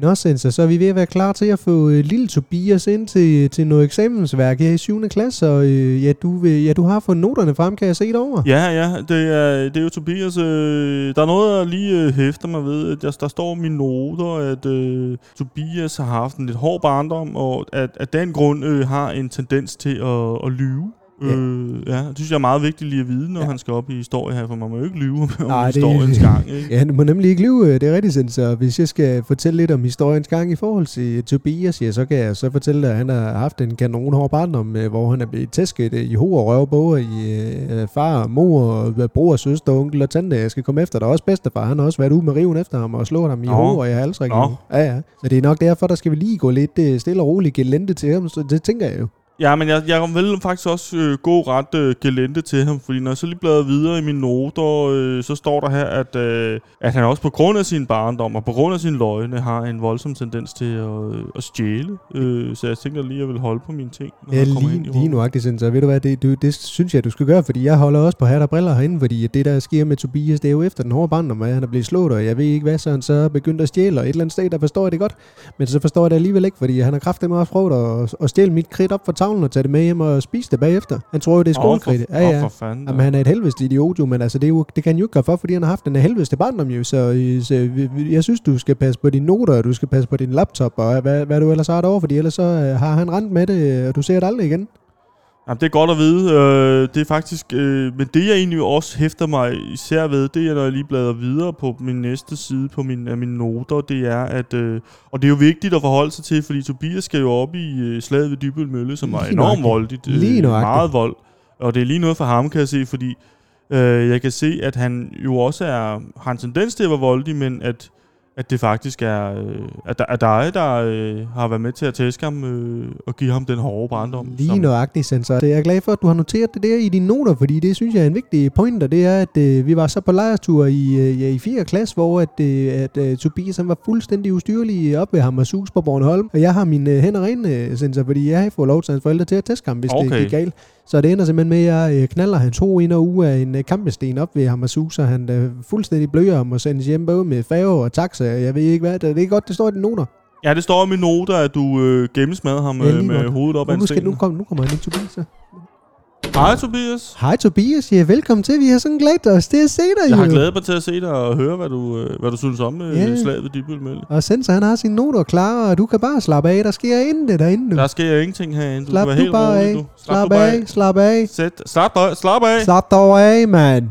Nå, Sensor, så er vi ved at være klar til at få øh, lille Tobias ind til, til noget eksamensværk her i 7. klasse, og øh, ja, du, vil, ja, du har fået noterne frem, kan jeg se det over? Ja, ja, det er, det er jo Tobias. Øh, der er noget, jeg lige øh, hæfter mig ved. Der, der står i mine noter, at øh, Tobias har haft en lidt hård barndom, og at af den grund øh, har en tendens til at, at lyve. Ja. Øh, ja, det synes jeg er meget vigtigt lige at vide, når ja. han skal op i historie her, for man må jo ikke lyve om Nej, historiens det, gang. Ikke? Ja, han må nemlig ikke lyve, det er rigtigt sådan, så hvis jeg skal fortælle lidt om historiens gang i forhold til Tobias, ja, så kan jeg så fortælle, at han har haft en kanonhård barndom, øh, hvor han er blevet tæsket i ho og røv, både i øh, far, mor, bror, søster, onkel og tante. Jeg skal komme efter dig. Også bedstefar, han har også været ude med riven efter ham og slået ham i ho og i halsrækken. Ja, ja. Så det er nok derfor, der skal vi lige gå lidt øh, stille og roligt gelente til ham, så det tænker jeg jo. Ja, men jeg, jeg vil faktisk også øh, gå ret øh, gelente til ham, fordi når jeg så lige bladrer videre i mine noter, øh, så står der her, at, øh, at han også på grund af sin barndom og på grund af sin løgne har en voldsom tendens til at, øh, at stjæle. Øh, så jeg tænker lige, at jeg vil holde på mine ting, når ja, lige, ind lige nuagtigt, sådan, så ved du hvad, det, det, det synes jeg, du skal gøre, fordi jeg holder også på hat og briller herinde, fordi det, der sker med Tobias, det er jo efter den hårde barndom, at han er blevet slået, og jeg ved ikke hvad, så han så begyndt at stjæle, og et eller andet sted, der forstår jeg det godt, men så forstår jeg det alligevel ikke, fordi han har kraftigt meget prøvet at, at stjæle mit kridt op fra tavlen og tage det med hjem og spise det bagefter. Han tror jo, det er skolekridt. Oh, ja, ja. Oh, for fanden, Jamen, han er et helvedes idiot jo, men altså, det, er jo, det kan han jo ikke gøre for, fordi han har haft en helvedes barndom jo. Så, så jeg synes, du skal passe på dine noter, og du skal passe på din laptop, og hvad, hvad du ellers har derovre, fordi ellers så øh, har han rent med det, og du ser det aldrig igen. Jamen, det er godt at vide. Øh, det er faktisk... Øh, men det, jeg egentlig også hæfter mig især ved, det er, når jeg lige bladrer videre på min næste side på min, af mine noter, det er, at... Øh, og det er jo vigtigt at forholde sig til, fordi Tobias skal jo op i øh, slaget ved Dybøl Mølle, som var enormt voldigt. Øh, lige meget vold. Og det er lige noget for ham, kan jeg se, fordi øh, jeg kan se, at han jo også er, har en tendens til at være voldig, men at at det faktisk er, øh, at, der, at dig, der øh, har været med til at tæske ham øh, og give ham den hårde barndom. Lige som... nøjagtigt, Sensor. Jeg er glad for, at du har noteret det der i dine noter, fordi det synes jeg er en vigtig pointer. Det er, at øh, vi var så på lejretur i, øh, ja, i 4. klasse, hvor at, øh, at øh, Tobias han var fuldstændig ustyrlig op ved Hammershus på Bornholm. Og jeg har mine øh, hænder rene, Sensor, fordi jeg har fået lov til hans forældre til at tæske ham, hvis okay. det gik galt. Så det ender simpelthen med, at jeg øh, knaller hans ho ind og uge af en øh, kampesten op ved Hamasu, så han er øh, fuldstændig bløger om at sendes hjem både med fave og taxa. Jeg ved ikke hvad, det er godt, det står i dine noter. Ja, det står i mine noter, at du øh, gennemsmadrer ham ja, med godt. hovedet op ad en sten. Nu, kom, nu kommer han ikke til så. Hej Tobias. Hej Tobias, ja, velkommen til. Vi har sådan glædet os til at se dig. Jeg jo. har glædet mig til at se dig og høre, hvad du, øh, hvad du synes om øh, ja. slaget ved Dybølmølle. Og Sensor, han har sine noter klar, og du kan bare slappe af. Der sker intet derinde nu. Der sker ingenting herinde. Du slap du helt bare rolig, af. Du. Slap, slap af. Slap af. Sæt. Slap, slap af. Slap dog af, mand.